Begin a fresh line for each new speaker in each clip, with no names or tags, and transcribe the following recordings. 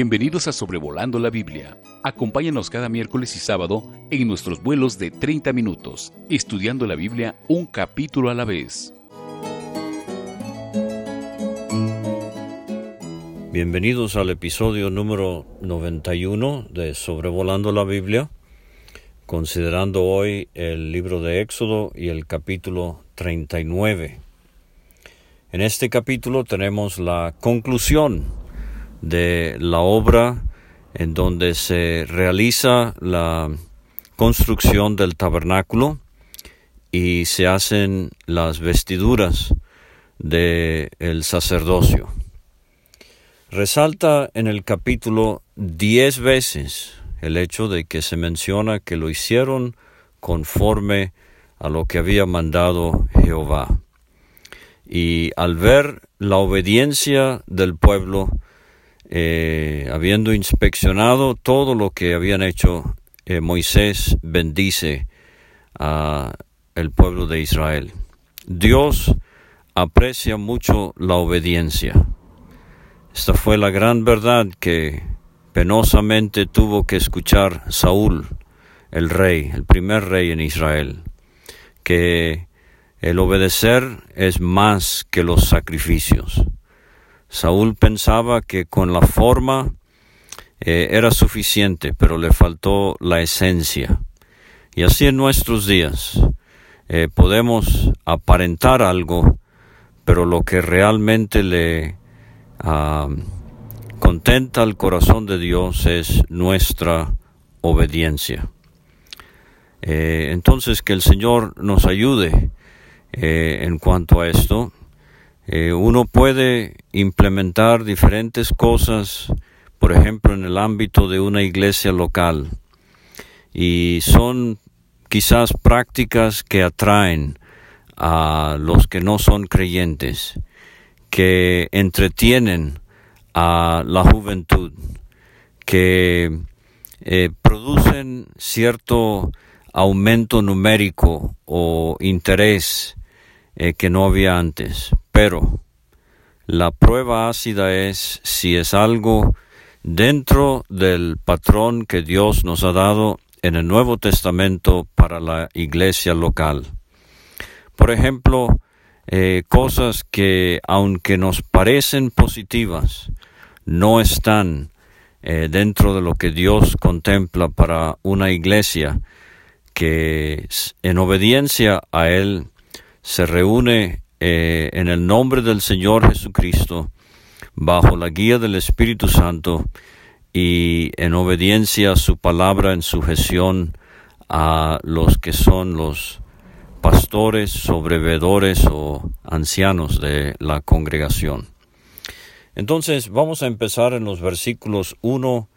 Bienvenidos a Sobrevolando la Biblia. Acompáñanos cada miércoles y sábado en nuestros vuelos de 30 minutos, estudiando la Biblia un capítulo a la vez.
Bienvenidos al episodio número 91 de Sobrevolando la Biblia, considerando hoy el libro de Éxodo y el capítulo 39. En este capítulo tenemos la conclusión de la obra en donde se realiza la construcción del tabernáculo y se hacen las vestiduras del el sacerdocio. Resalta en el capítulo diez veces el hecho de que se menciona que lo hicieron conforme a lo que había mandado Jehová. Y al ver la obediencia del pueblo, eh, habiendo inspeccionado todo lo que habían hecho, eh, Moisés bendice a el pueblo de Israel. Dios aprecia mucho la obediencia. Esta fue la gran verdad que penosamente tuvo que escuchar Saúl, el rey, el primer rey en Israel, que el obedecer es más que los sacrificios. Saúl pensaba que con la forma eh, era suficiente, pero le faltó la esencia. Y así en nuestros días eh, podemos aparentar algo, pero lo que realmente le ah, contenta al corazón de Dios es nuestra obediencia. Eh, entonces que el Señor nos ayude en cuanto a esto eh, uno puede implementar diferentes cosas, por ejemplo, en el ámbito de una iglesia local, y son quizás prácticas que atraen a los que no son creyentes, que entretienen a la juventud, que eh, producen cierto aumento numérico o interés eh, que no había antes. Pero la prueba ácida es si es algo dentro del patrón que Dios nos ha dado en el Nuevo Testamento para la iglesia local. Por ejemplo, eh, cosas que aunque nos parecen positivas, no están eh, dentro de lo que Dios contempla para una iglesia que en obediencia a Él se reúne eh, en el nombre del Señor Jesucristo, bajo la guía del Espíritu Santo y en obediencia a su palabra en sujeción a los que son los pastores, sobrevedores o ancianos de la congregación. Entonces vamos a empezar en los versículos 1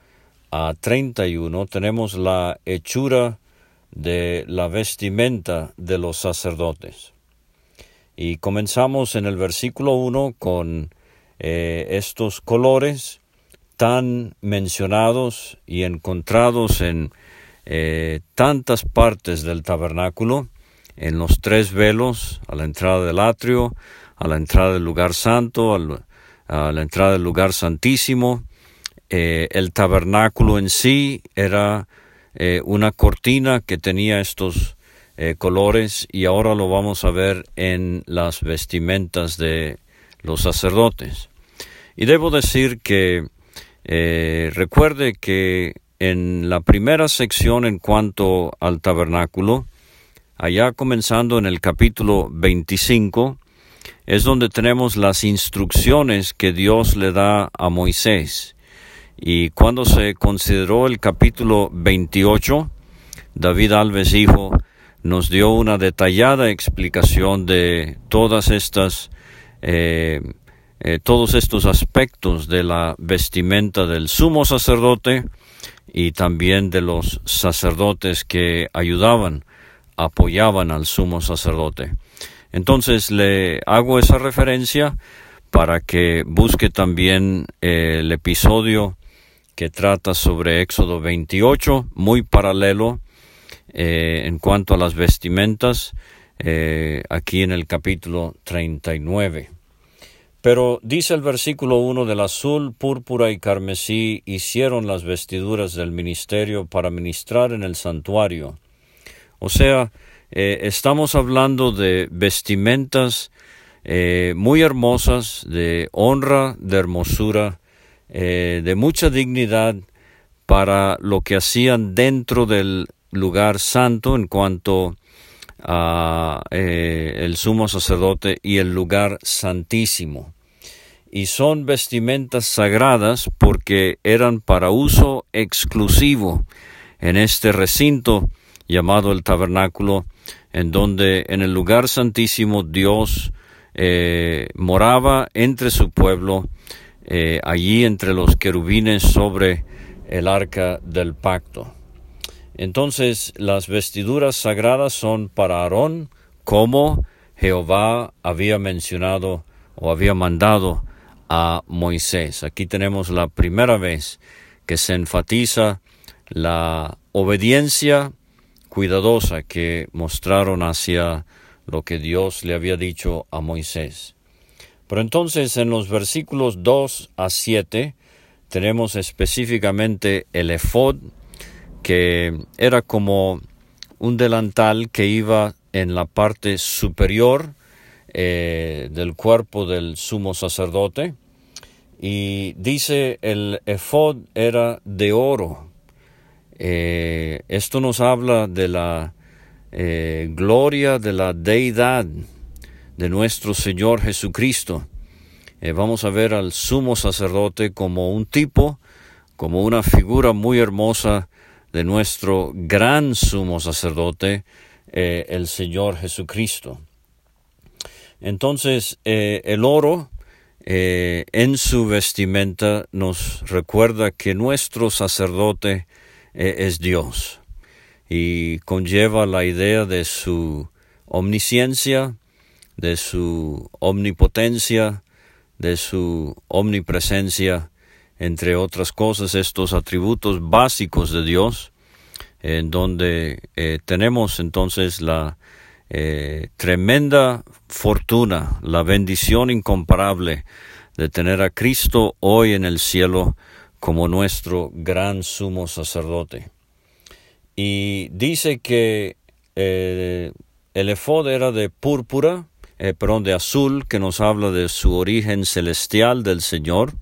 a 31. Tenemos la hechura de la vestimenta de los sacerdotes. Y comenzamos en el versículo 1 con eh, estos colores tan mencionados y encontrados en eh, tantas partes del tabernáculo, en los tres velos, a la entrada del atrio, a la entrada del lugar santo, a la entrada del lugar santísimo. Eh, el tabernáculo en sí era una cortina que tenía estos eh, colores y ahora lo vamos a ver en las vestimentas de los sacerdotes. Y debo decir que eh, recuerde que en la primera sección en cuanto al tabernáculo, allá comenzando en el capítulo 25, es donde tenemos las instrucciones que Dios le da a Moisés. Y cuando se consideró el capítulo 28, David Alves dijo, nos dio una detallada explicación de todas estas eh, eh, todos estos aspectos de la vestimenta del sumo sacerdote y también de los sacerdotes que ayudaban, apoyaban al sumo sacerdote. Entonces le hago esa referencia para que busque también eh, el episodio que trata sobre Éxodo 28, muy paralelo eh, en cuanto a las vestimentas, eh, aquí en el capítulo 39. Pero dice el versículo 1 del azul, púrpura y carmesí hicieron las vestiduras del ministerio para ministrar en el santuario. O sea, eh, estamos hablando de vestimentas muy hermosas, de honra, de hermosura, de mucha dignidad para lo que hacían dentro del lugar santo en cuanto a eh, el sumo sacerdote y el lugar santísimo. Y son vestimentas sagradas porque eran para uso exclusivo en este recinto llamado el tabernáculo, en donde en el lugar santísimo Dios eh, moraba entre su pueblo, eh, allí entre los querubines sobre el arca del pacto. Entonces las vestiduras sagradas son para Aarón como Jehová había mencionado o había mandado a Moisés. Aquí tenemos la primera vez que se enfatiza la obediencia cuidadosa que mostraron hacia lo que Dios le había dicho a Moisés. Pero entonces en los versículos 2 a 7 tenemos específicamente el efod, que era como un delantal que iba en la parte superior eh, del cuerpo del sumo sacerdote. Y dice el efod era de oro. Eh, esto nos habla de la eh, gloria de la deidad de nuestro Señor Jesucristo. vamos a ver al sumo sacerdote como un tipo, como una figura muy hermosa de nuestro gran sumo sacerdote, eh, el Señor Jesucristo. Entonces, eh, el oro eh, en su vestimenta nos recuerda que nuestro sacerdote es Dios y conlleva la idea de su omnisciencia, de su omnipotencia, de su omnipresencia, entre otras cosas, estos atributos básicos de Dios, en donde eh, tenemos entonces la eh, tremenda fortuna, la bendición incomparable de tener a Cristo hoy en el cielo como nuestro gran sumo sacerdote. Y dice que eh, el efod era de púrpura, perdón, de azul, que nos habla de su origen celestial del Señor,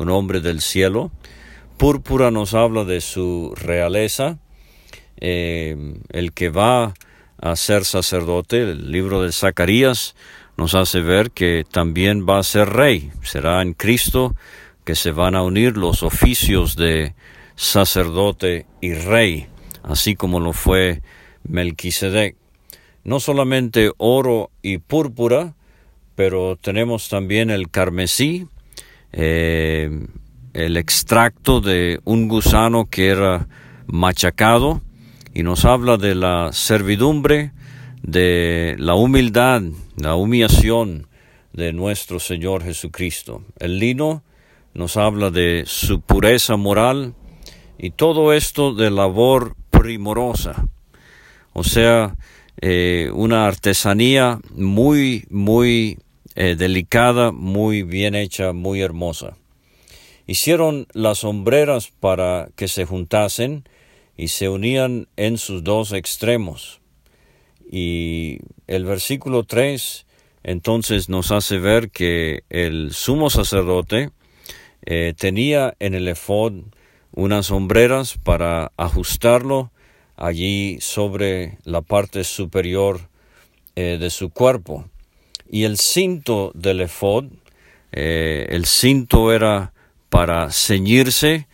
un hombre del cielo. Púrpura nos habla de su realeza, eh, el que va a ser sacerdote, el libro de Zacarías nos hace ver que también va a ser rey, será en Cristo que se van a unir los oficios de sacerdote y rey, así como lo fue Melquisedec. No solamente oro y púrpura, pero tenemos también el carmesí, eh, el extracto de un gusano que era machacado y nos habla de la servidumbre, de la humildad, la humillación de nuestro Señor Jesucristo. El lino nos habla de su pureza moral y todo esto de labor primorosa, o sea, eh, una artesanía muy, muy eh, delicada, muy bien hecha, muy hermosa. Hicieron las sombreras para que se juntasen y se unían en sus dos extremos. Y el versículo 3 entonces nos hace ver que el sumo sacerdote eh, tenía en el efod unas sombreras para ajustarlo allí sobre la parte superior eh, de su cuerpo. Y el cinto del efod, eh, el cinto era para ceñirse,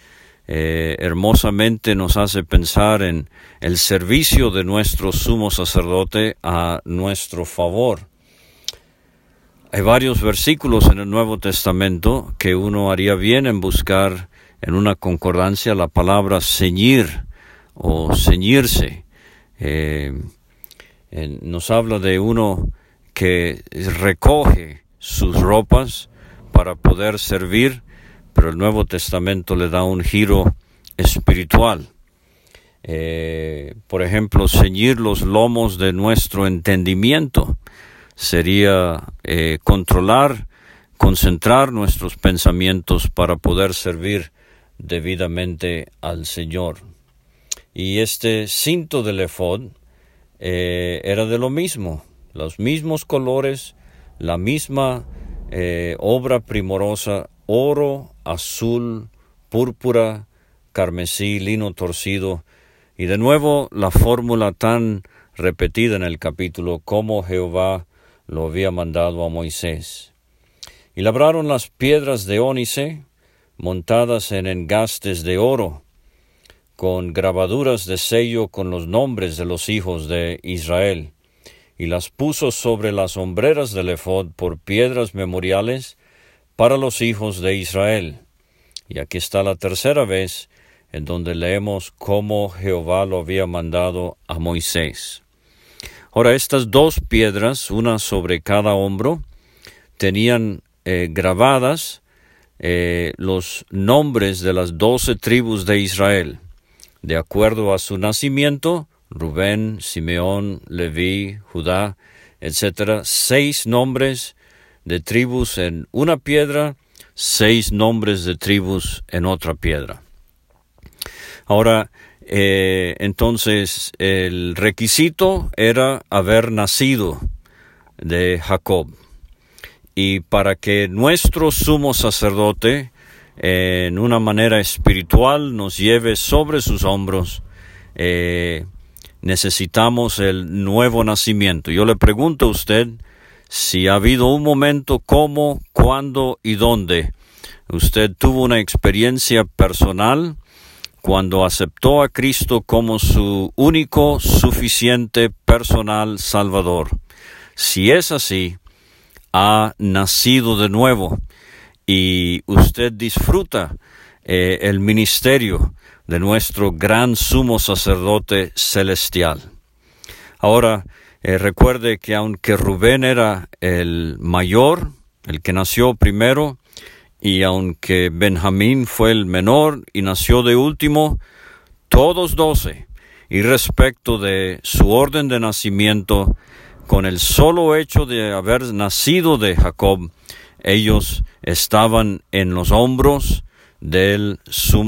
eh, hermosamente nos hace pensar en el servicio de nuestro sumo sacerdote a nuestro favor. Hay varios versículos en el Nuevo Testamento que uno haría bien en buscar en una concordancia la palabra ceñir o ceñirse. Eh, nos habla de uno que recoge sus ropas para poder servir, pero el Nuevo Testamento le da un giro espiritual. Eh, por ejemplo, ceñir los lomos de nuestro entendimiento sería eh, controlar concentrar nuestros pensamientos para poder servir debidamente al Señor. Y este cinto del efod eh, era de lo mismo, los mismos colores, la misma eh, obra primorosa, oro, azul, púrpura, carmesí, lino torcido, y de nuevo la fórmula tan repetida en el capítulo como Jehová lo había mandado a Moisés. Y labraron las piedras de ónice, montadas en engastes de oro, con grabaduras de sello con los nombres de los hijos de Israel, y las puso sobre las hombreras del ephod por piedras memoriales para los hijos de Israel. Y aquí está la tercera vez en donde leemos cómo Jehová lo había mandado a Moisés. Ahora, estas dos piedras, una sobre cada hombro, tenían eh, grabadas eh, los nombres de las doce tribus de Israel, de acuerdo a su nacimiento, Rubén, Simeón, Leví, Judá, etc., seis nombres de tribus en una piedra, seis nombres de tribus en otra piedra. Ahora, eh, entonces, el requisito era haber nacido de Jacob y para que nuestro sumo sacerdote en una manera espiritual nos lleve sobre sus hombros, eh, necesitamos el nuevo nacimiento. Yo le pregunto a usted si ha habido un momento, cómo, cuándo y dónde usted tuvo una experiencia personal cuando aceptó a Cristo como su único, suficiente, personal Salvador. Si es así, ha nacido de nuevo y usted disfruta eh, el ministerio de nuestro gran sumo sacerdote celestial. Ahora, eh, recuerde que aunque Rubén era el mayor, el que nació primero, y aunque Benjamín fue el menor y nació de último, todos doce, y respecto de su orden de nacimiento, con el solo hecho de haber nacido de Jacob, ellos estaban en los hombros del,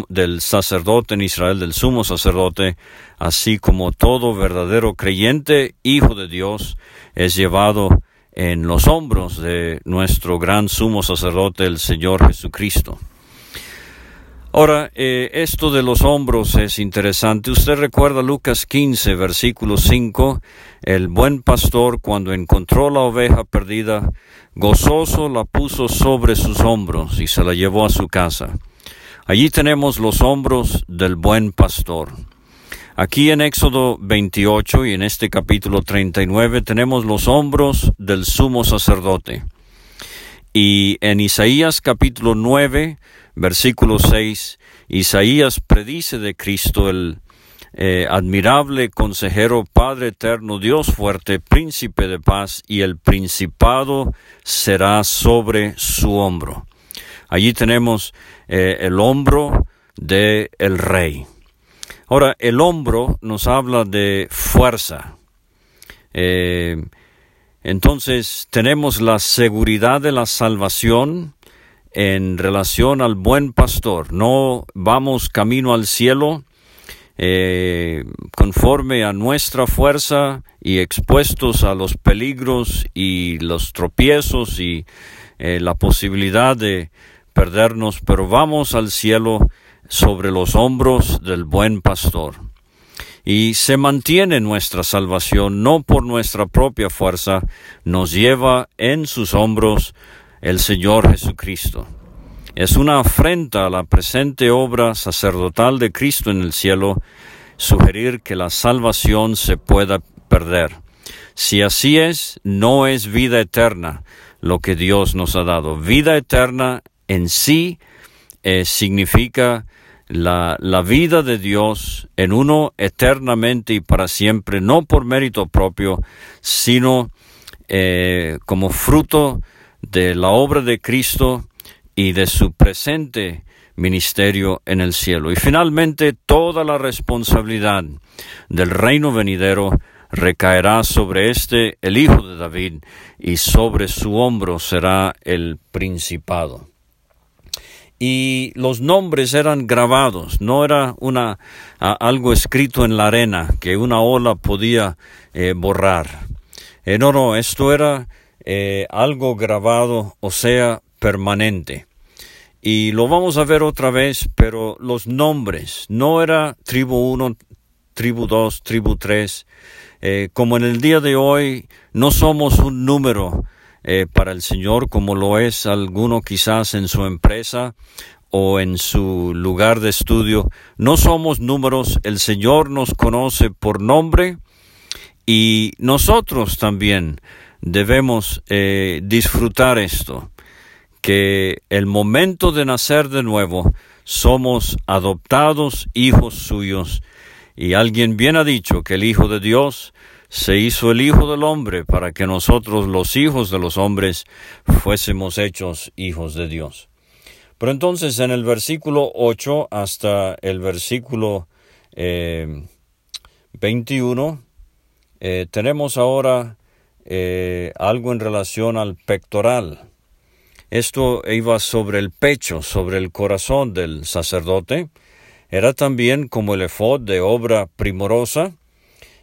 del sacerdote en Israel, del sumo sacerdote, así como todo verdadero creyente, hijo de Dios, es llevado en los hombros de nuestro gran sumo sacerdote, el Señor Jesucristo. Ahora, eh, esto de los hombros es interesante. Usted recuerda Lucas 15, versículo 5, el buen pastor cuando encontró la oveja perdida, gozoso la puso sobre sus hombros y se la llevó a su casa. Allí tenemos los hombros del buen pastor. Aquí en Éxodo 28 y en este capítulo 39 tenemos los hombros del sumo sacerdote. Y en Isaías capítulo 9 versículo 6, Isaías predice de Cristo el eh, admirable consejero, Padre eterno, Dios fuerte, príncipe de paz, y el principado será sobre su hombro. Allí tenemos eh, el hombro del el rey. Ahora, el hombro nos habla de fuerza. Eh, entonces, tenemos la seguridad de la salvación, en relación al buen pastor. No vamos camino al cielo eh, conforme a nuestra fuerza y expuestos a los peligros y los tropiezos y la posibilidad de perdernos, pero vamos al cielo sobre los hombros del buen pastor. Y se mantiene nuestra salvación no por nuestra propia fuerza, nos lleva en sus hombros el Señor Jesucristo. Es una afrenta a la presente obra sacerdotal de Cristo en el cielo sugerir que la salvación se pueda perder. Si así es, no es vida eterna lo que Dios nos ha dado. Vida eterna en sí eh, significa la, vida de Dios en uno eternamente y para siempre, no por mérito propio, sino eh, como fruto de la obra de Cristo y de su presente ministerio en el cielo. Y finalmente toda la responsabilidad del reino venidero recaerá sobre este el hijo de David, y sobre su hombro será el principado. Y los nombres eran grabados, no era una, algo escrito en la arena que una ola podía eh, borrar. Eh, no, no, esto era eh, algo grabado, o sea, permanente. Y lo vamos a ver otra vez, pero los nombres, no era tribu 1, tribu 2, tribu 3. Eh, como en el día de hoy no somos un número eh, para el Señor como lo es alguno quizás en su empresa o en su lugar de estudio. No somos números, el Señor nos conoce por nombre y nosotros también debemos eh, disfrutar esto que el momento de nacer de nuevo somos adoptados hijos suyos. Y alguien bien ha dicho que el Hijo de Dios se hizo el Hijo del Hombre para que nosotros los hijos de los hombres fuésemos hechos hijos de Dios. Pero entonces en el versículo 8 hasta el versículo 21 eh, eh, tenemos ahora eh, algo en relación al pectoral. Esto iba sobre el pecho, sobre el corazón del sacerdote. Era también como el efod de obra primorosa,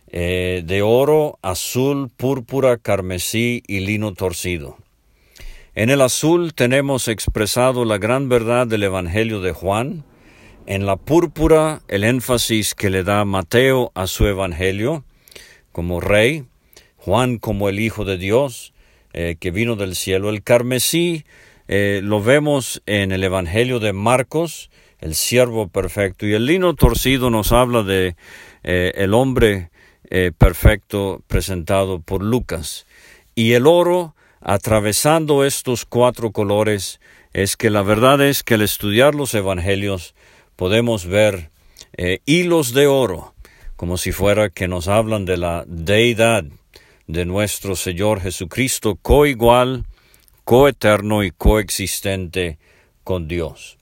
eh, de oro, azul, púrpura, carmesí y lino torcido. En el azul tenemos expresado la gran verdad del Evangelio de Juan, en la púrpura el énfasis que le da Mateo a su Evangelio como rey, Juan como el Hijo de Dios, eh, que vino del cielo. El carmesí eh, lo vemos en el Evangelio de Marcos, el siervo perfecto, y el lino torcido nos habla de el hombre perfecto presentado por Lucas. Y el oro, atravesando estos cuatro colores, es que la verdad es que al estudiar los Evangelios podemos ver hilos de oro, como si fuera que nos hablan de la deidad de nuestro Señor Jesucristo, coigual, coeterno y coexistente con Dios.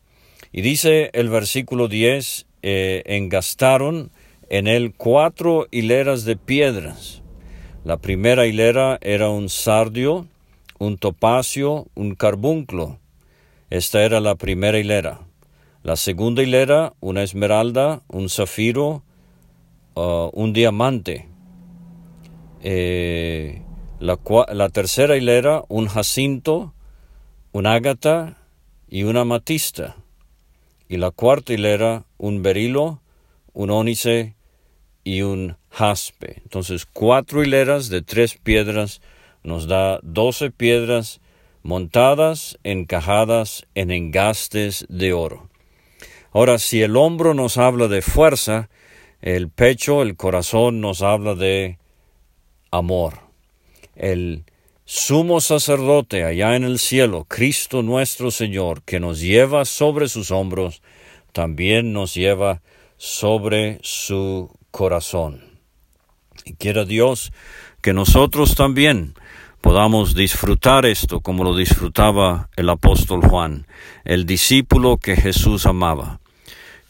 Y dice el versículo 10, eh, engastaron en él cuatro hileras de piedras. La primera hilera era un sardio, un topacio, un carbunclo. Esta era la primera hilera. La segunda hilera, una esmeralda, un zafiro, uh, un diamante. Eh, la, tercera hilera, un jacinto, un ágata y una matista. Y la cuarta hilera, un berilo, un ónice y un jaspe. Entonces, cuatro hileras de tres piedras nos da doce piedras montadas, encajadas en engastes de oro. Ahora, si el hombro nos habla de fuerza, el pecho, el corazón nos habla de amor. El sumo sacerdote allá en el cielo, Cristo nuestro Señor, que nos lleva sobre sus hombros, también nos lleva sobre su corazón. Y quiera Dios que nosotros también podamos disfrutar esto como lo disfrutaba el apóstol Juan, el discípulo que Jesús amaba.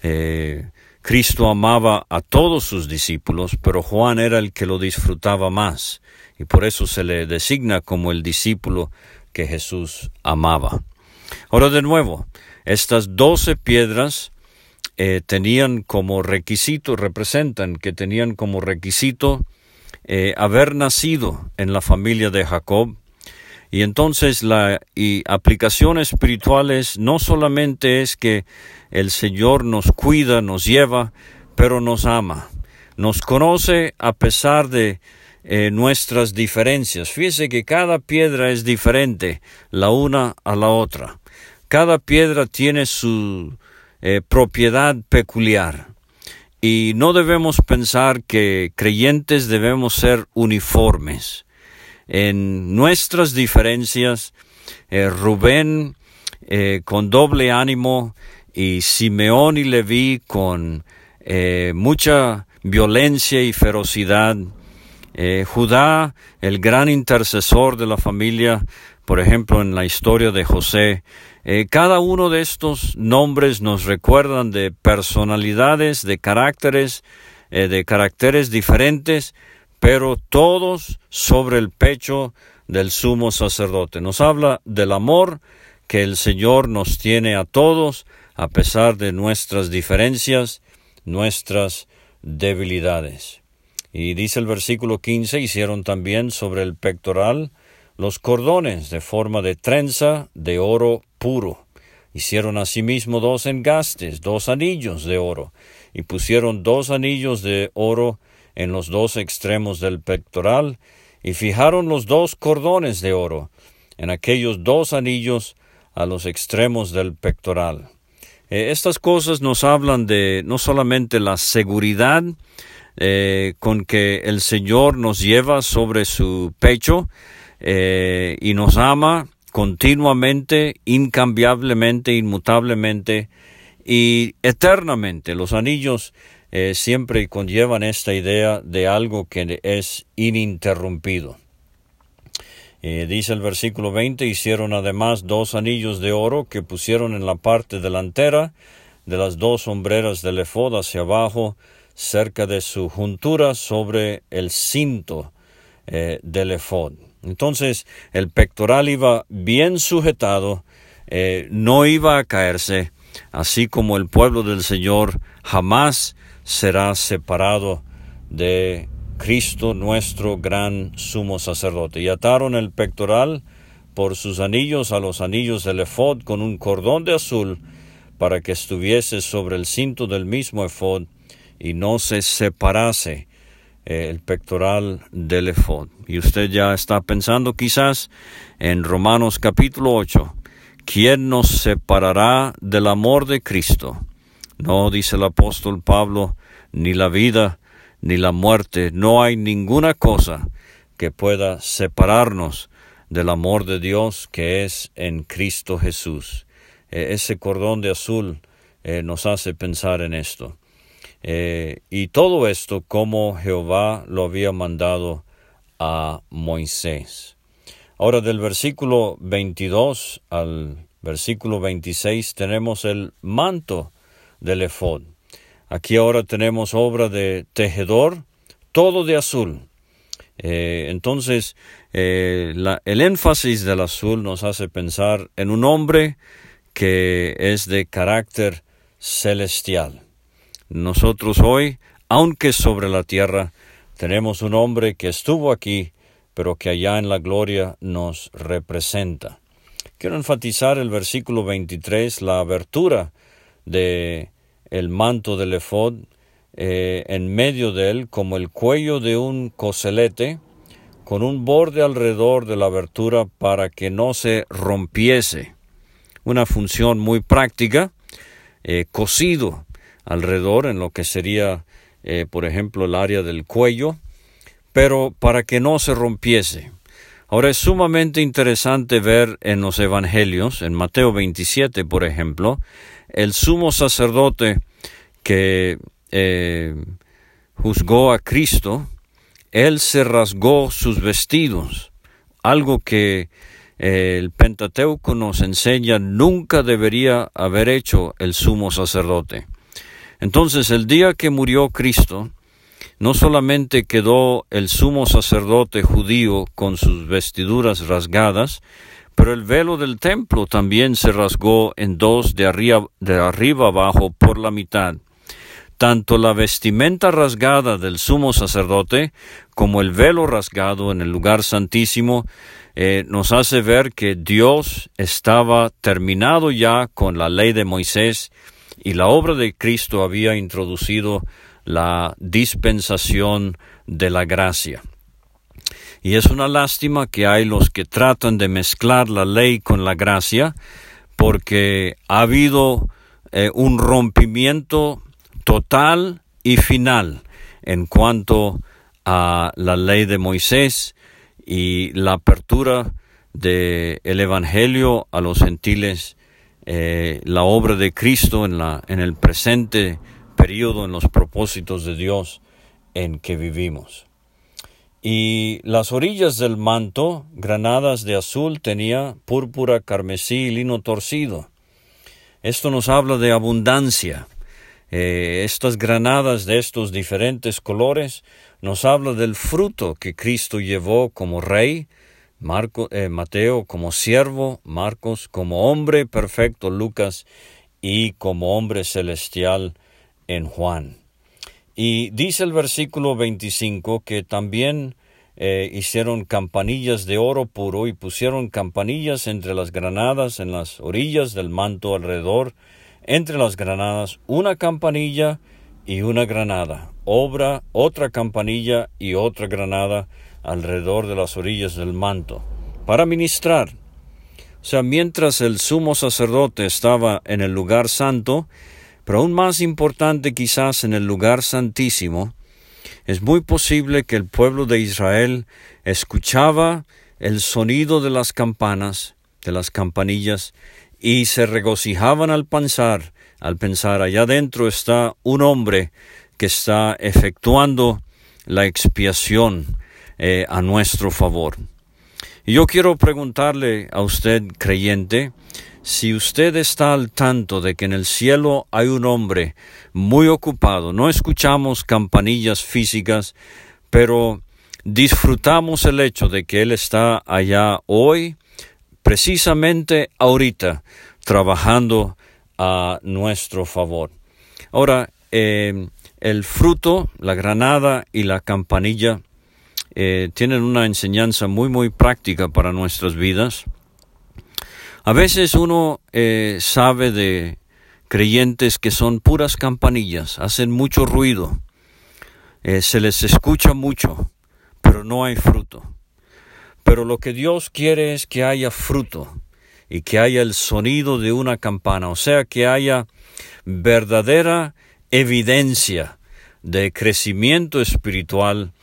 Eh, Cristo amaba a todos sus discípulos, pero Juan era el que lo disfrutaba más, y por eso se le designa como el discípulo que Jesús amaba. Ahora de nuevo, estas doce piedras eh, tenían como requisito, representan que tenían como requisito eh, haber nacido en la familia de Jacob, y entonces la y aplicación espiritual es no solamente es que el Señor nos cuida, nos lleva, pero nos ama. Nos conoce a pesar de eh, nuestras diferencias. Fíjese que cada piedra es diferente la una a la otra. Cada piedra tiene su eh, propiedad peculiar. Y no debemos pensar que creyentes debemos ser uniformes en nuestras diferencias, eh, Rubén eh, con doble ánimo y Simeón y Leví con mucha violencia y ferocidad, Judá, el gran intercesor de la familia, por ejemplo, en la historia de José, cada uno de estos nombres nos recuerdan de personalidades, de caracteres, de caracteres diferentes, pero todos sobre el pecho del sumo sacerdote. Nos habla del amor que el Señor nos tiene a todos, a pesar de nuestras diferencias, nuestras debilidades. Y dice el versículo 15, hicieron también sobre el pectoral los cordones de forma de trenza de oro puro. Hicieron asimismo dos engastes, dos anillos de oro, y pusieron dos anillos de oro en los dos extremos del pectoral, y fijaron los dos cordones de oro en aquellos dos anillos a los extremos del pectoral. Eh, estas cosas nos hablan de no solamente la seguridad eh, con que el Señor nos lleva sobre su pecho eh, y nos ama continuamente, incambiablemente, inmutablemente y eternamente. Los anillos siempre conllevan esta idea de algo que es ininterrumpido. Eh, dice el versículo 20, hicieron además dos anillos de oro que pusieron en la parte delantera de las dos hombreras del efod hacia abajo, cerca de su juntura sobre el cinto eh, del efod. Entonces el pectoral iba bien sujetado, eh, no iba a caerse, así como el pueblo del Señor jamás será separado de Cristo nuestro gran sumo sacerdote. Y ataron el pectoral por sus anillos a los anillos del efod con un cordón de azul para que estuviese sobre el cinto del mismo efod y no se separase el pectoral del efod. Y usted ya está pensando quizás en Romanos capítulo 8, ¿quién nos separará del amor de Cristo? No, dice el apóstol Pablo, ni la vida, ni la muerte, no hay ninguna cosa que pueda separarnos del amor de Dios que es en Cristo Jesús. E, ese cordón de azul eh, nos hace pensar en esto. Eh, y todo esto como Jehová lo había mandado a Moisés. Ahora del versículo 22 al versículo 26 tenemos el manto del efod. Aquí ahora tenemos obra de tejedor, todo de azul. Eh, entonces, eh, el énfasis del azul nos hace pensar en un hombre que es de carácter celestial. Nosotros hoy, aunque sobre la tierra, tenemos un hombre que estuvo aquí, pero que allá en la gloria nos representa. Quiero enfatizar el versículo 23, la abertura de el manto del efod eh, en medio de él como el cuello de un coselete con un borde alrededor de la abertura para que no se rompiese. Una función muy práctica, eh, cosido alrededor en lo que sería, eh, por ejemplo, el área del cuello, pero para que no se rompiese. Ahora es sumamente interesante ver en los evangelios, en Mateo 27, por ejemplo, el sumo sacerdote que eh, juzgó a Cristo, él se rasgó sus vestidos, algo que eh, el Pentateuco nos enseña nunca debería haber hecho el sumo sacerdote. Entonces, el día que murió Cristo, no solamente quedó el sumo sacerdote judío con sus vestiduras rasgadas, pero el velo del templo también se rasgó en dos de arriba, de arriba abajo por la mitad. Tanto la vestimenta rasgada del sumo sacerdote como el velo rasgado en el lugar santísimo eh, nos hace ver que Dios estaba terminado ya con la ley de Moisés y la obra de Cristo había introducido la dispensación de la gracia. Y es una lástima que hay los que tratan de mezclar la ley con la gracia, porque ha habido eh, un rompimiento total y final en cuanto a la ley de Moisés y la apertura del el Evangelio a los gentiles, eh, la obra de Cristo en, la, en el presente periodo, en los propósitos de Dios en que vivimos. Y las orillas del manto, granadas de azul, tenía púrpura, carmesí y lino torcido. Esto nos habla de abundancia. eh, estas granadas de estos diferentes colores nos habla del fruto que Cristo llevó como rey, Eh, Mateo como siervo, Marcos como hombre perfecto, Lucas y como hombre celestial en Juan. Y dice el versículo 25 que también eh, hicieron campanillas de oro puro y pusieron campanillas entre las granadas en las orillas del manto alrededor, entre las granadas una campanilla y una granada, obra otra campanilla y otra granada alrededor de las orillas del manto, para ministrar. O sea, mientras el sumo sacerdote estaba en el lugar santo, pero aún más importante quizás en el lugar santísimo, es muy posible que el pueblo de Israel escuchaba el sonido de las campanas, de las campanillas, y se regocijaban al pensar, al pensar allá adentro está un hombre que está efectuando la expiación eh, a nuestro favor. Yo quiero preguntarle a usted, creyente, si usted está al tanto de que en el cielo hay un hombre muy ocupado, no escuchamos campanillas físicas, pero disfrutamos el hecho de que Él está allá hoy, precisamente ahorita, trabajando a nuestro favor. Ahora, eh, el fruto, la granada y la campanilla eh, tienen una enseñanza muy, muy práctica para nuestras vidas. A veces uno eh, sabe de creyentes que son puras campanillas, hacen mucho ruido, eh, se les escucha mucho, pero no hay fruto. Pero lo que Dios quiere es que haya fruto y que haya el sonido de una campana, o sea, que haya verdadera evidencia de crecimiento espiritual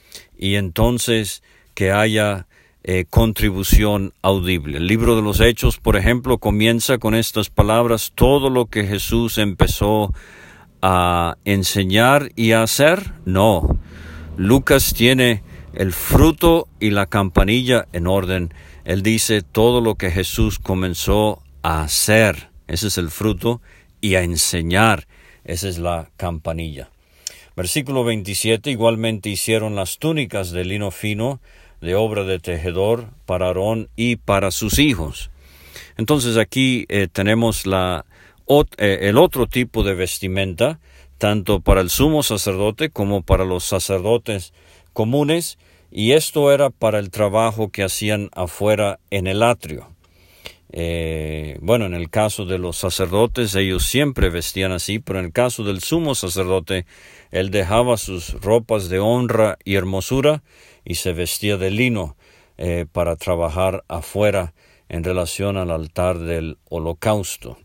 y entonces que haya eh, contribución audible. El libro de los Hechos, por ejemplo, comienza con estas palabras, todo lo que Jesús empezó a enseñar y a hacer, no. Lucas tiene el fruto y la campanilla en orden. Él dice todo lo que Jesús comenzó a hacer, ese es el fruto, y a enseñar, esa es la campanilla. Versículo 27, igualmente hicieron las túnicas de lino fino, de obra de tejedor para Aarón y para sus hijos. Entonces aquí eh, tenemos eh, el otro tipo de vestimenta, tanto para el sumo sacerdote como para los sacerdotes comunes, y esto era para el trabajo que hacían afuera en el atrio. Eh, bueno, en el caso de los sacerdotes ellos siempre vestían así, pero en el caso del sumo sacerdote él dejaba sus ropas de honra y hermosura y se vestía de lino eh, para trabajar afuera en relación al altar del holocausto.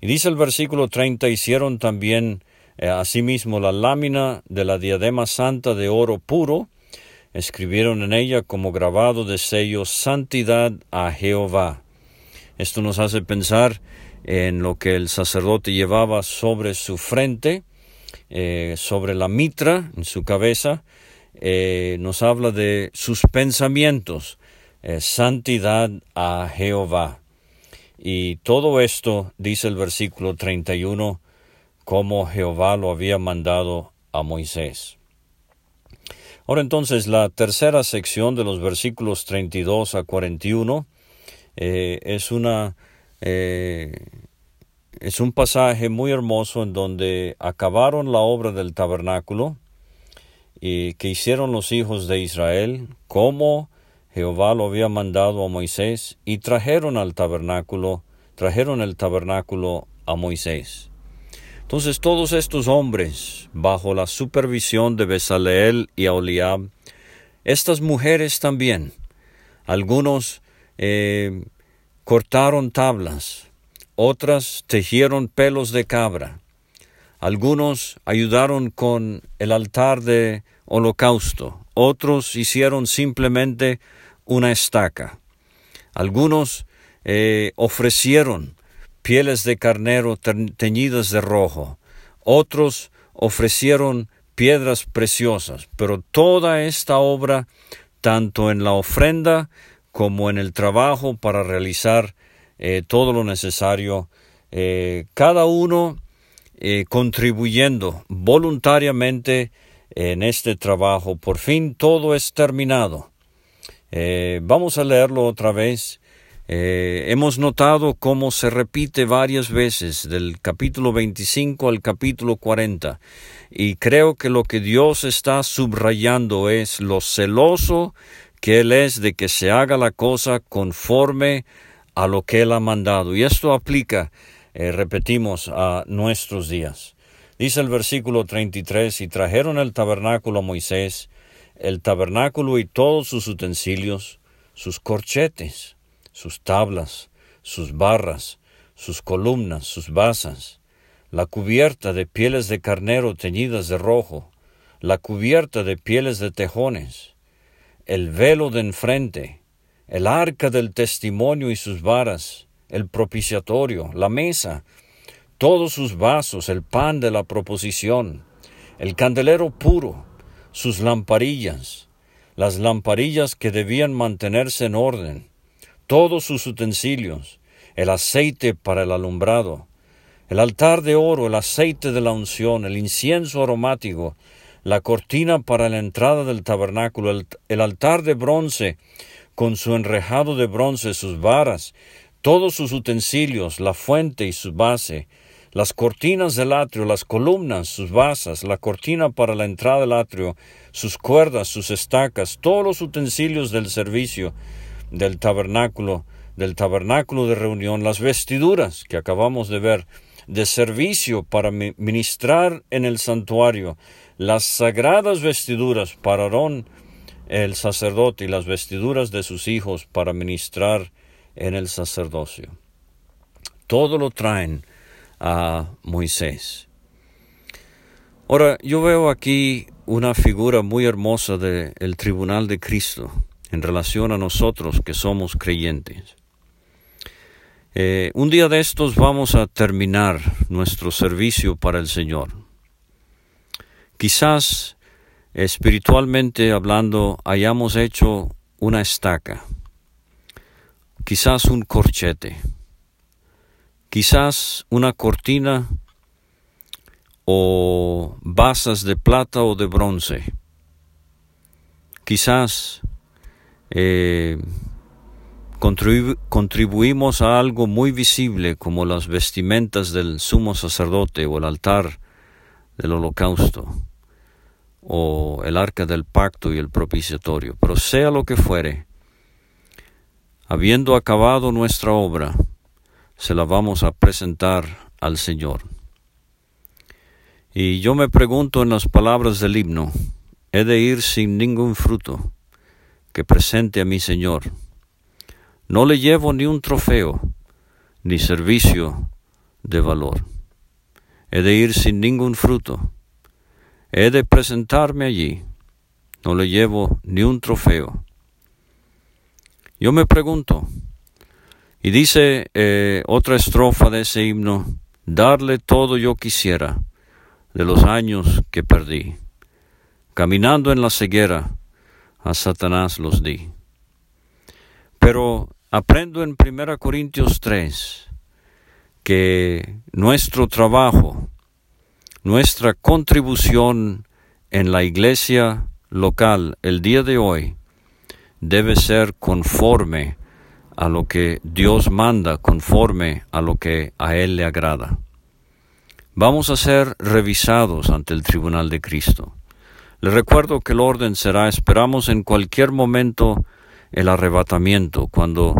Y dice el versículo 30, hicieron también eh, asimismo la lámina de la diadema santa de oro puro, escribieron en ella como grabado de sello santidad a Jehová. Esto nos hace pensar en lo que el sacerdote llevaba sobre su frente, eh, sobre la mitra en su cabeza, eh, nos habla de sus pensamientos, eh, santidad a Jehová. Y todo esto, dice el versículo 31, como Jehová lo había mandado a Moisés. Ahora entonces la tercera sección de los versículos 32 a 41 eh, es una es un pasaje muy hermoso en donde acabaron la obra del tabernáculo y que hicieron los hijos de Israel, como Jehová lo había mandado a Moisés, y trajeron al tabernáculo, trajeron el tabernáculo a Moisés. Entonces todos estos hombres, bajo la supervisión de Besaleel y Aholiab, estas mujeres también, algunos eh, cortaron tablas, otras tejieron pelos de cabra, algunos ayudaron con el altar de holocausto, otros hicieron simplemente una estaca. Algunos eh, ofrecieron pieles de carnero teñidas de rojo, otros ofrecieron piedras preciosas, pero toda esta obra, tanto en la ofrenda como en el trabajo para realizar eh, todo lo necesario, eh, cada uno eh, contribuyendo voluntariamente en este trabajo. Por fin todo es terminado. Vamos a leerlo otra vez. Hemos notado cómo se repite varias veces del capítulo 25 al capítulo 40 y creo que lo que Dios está subrayando es lo celoso que Él es de que se haga la cosa conforme a lo que Él ha mandado. Y esto aplica, eh, repetimos, a nuestros días. Dice el versículo 33, y trajeron el tabernáculo a Moisés, el tabernáculo y todos sus utensilios, sus corchetes, sus tablas, sus barras, sus columnas, sus basas, la cubierta de pieles de carnero teñidas de rojo, la cubierta de pieles de tejones, el velo de enfrente, el arca del testimonio y sus varas, el propiciatorio, la mesa, todos sus vasos, el pan de la proposición, el candelero puro, sus lamparillas, las lamparillas que debían mantenerse en orden, todos sus utensilios, el aceite para el alumbrado, el altar de oro, el aceite de la unción, el incienso aromático, la cortina para la entrada del tabernáculo, el, altar de bronce con su enrejado de bronce, sus varas, todos sus utensilios, la fuente y su base, las cortinas del atrio, las columnas, sus basas, la cortina para la entrada del atrio, sus cuerdas, sus estacas, todos los utensilios del servicio, del tabernáculo, del tabernáculo de reunión, las vestiduras que acabamos de ver, de servicio para ministrar en el santuario, las sagradas vestiduras para Aarón el sacerdote y las vestiduras de sus hijos para ministrar en el sacerdocio. Todo lo traen a Moisés. Ahora, yo veo aquí una figura muy hermosa del tribunal de Cristo en relación a nosotros que somos creyentes. Eh, un día de estos vamos a terminar nuestro servicio para el Señor. Quizás espiritualmente hablando hayamos hecho una estaca, quizás un corchete, quizás una cortina o basas de plata o de bronce, quizás eh, contribuimos a algo muy visible como las vestimentas del sumo sacerdote o el altar del holocausto o el arca del pacto y el propiciatorio. Pero sea lo que fuere, habiendo acabado nuestra obra, se la vamos a presentar al Señor. Y yo me pregunto en las palabras del himno, ¿he de ir sin ningún fruto? que presente a mi Señor. No le llevo ni un trofeo, ni servicio de valor. He de ir sin ningún fruto. He de presentarme allí. No le llevo ni un trofeo. Yo me pregunto, y dice eh, otra estrofa de ese himno, darle todo yo quisiera de los años que perdí. Caminando en la ceguera, a Satanás los di. Pero aprendo en 1 Corintios 3 que nuestro trabajo, nuestra contribución en la iglesia local el día de hoy debe ser conforme a lo que Dios manda, conforme a lo que a Él le agrada. Vamos a ser revisados ante el tribunal de Cristo. Le recuerdo que el orden será, esperamos en cualquier momento el arrebatamiento, cuando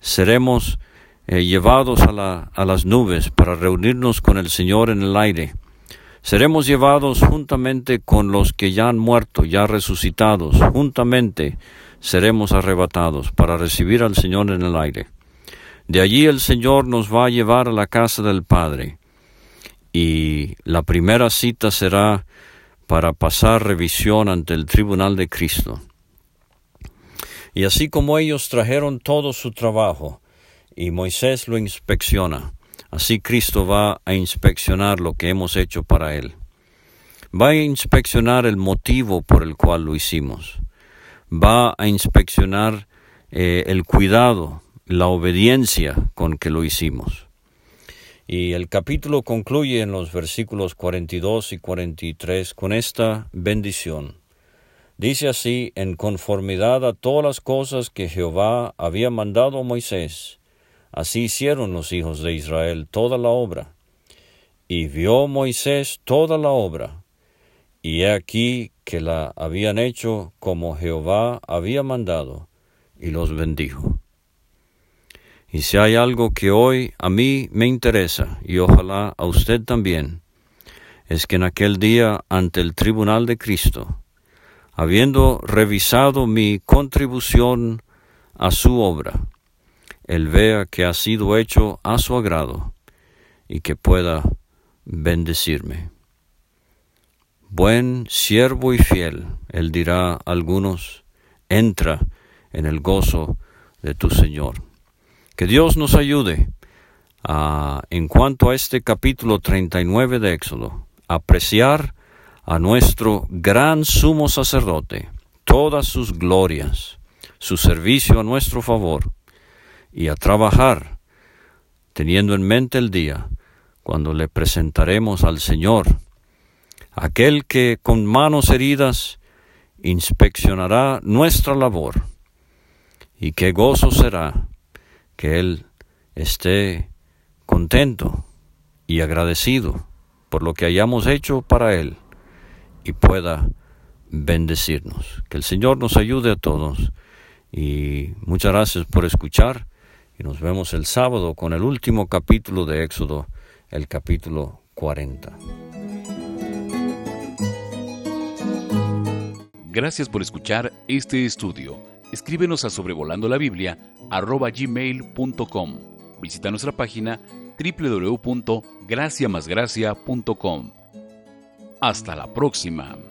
seremos eh, llevados a, a las nubes para reunirnos con el Señor en el aire. Seremos llevados juntamente con los que ya han muerto, ya resucitados, juntamente seremos arrebatados para recibir al Señor en el aire. De allí el Señor nos va a llevar a la casa del Padre. Y la primera cita será para pasar revisión ante el tribunal de Cristo. Y así como ellos trajeron todo su trabajo y Moisés lo inspecciona, así Cristo va a inspeccionar lo que hemos hecho para Él. Va a inspeccionar el motivo por el cual lo hicimos. Va a inspeccionar eh, el cuidado, la obediencia con que lo hicimos. Y el capítulo concluye en los versículos 42 y 43 con esta bendición. Dice así, en conformidad a todas las cosas que Jehová había mandado a Moisés, así hicieron los hijos de Israel toda la obra. Y vio Moisés toda la obra, y he aquí que la habían hecho como Jehová había mandado, y los bendijo. Y si hay algo que hoy a mí me interesa, y ojalá a usted también, es que en aquel día ante el tribunal de Cristo, habiendo revisado mi contribución a su obra, Él vea que ha sido hecho a su agrado y que pueda bendecirme. Buen siervo y fiel, Él dirá a algunos, entra en el gozo de tu Señor. Que Dios nos ayude a, en cuanto a este capítulo 39 de Éxodo, apreciar a nuestro gran sumo sacerdote, todas sus glorias, su servicio a nuestro favor, y a trabajar, teniendo en mente el día cuando le presentaremos al Señor, aquel que con manos heridas inspeccionará nuestra labor, y qué gozo será que Él esté contento y agradecido por lo que hayamos hecho para Él y pueda bendecirnos. Que el Señor nos ayude a todos y muchas gracias por escuchar y nos vemos el sábado con el último capítulo de Éxodo, el capítulo 40.
Gracias por escuchar este estudio. Escríbenos a sobrevolando la Biblia. Visita nuestra página www.graciamasgracia.com. Hasta la próxima.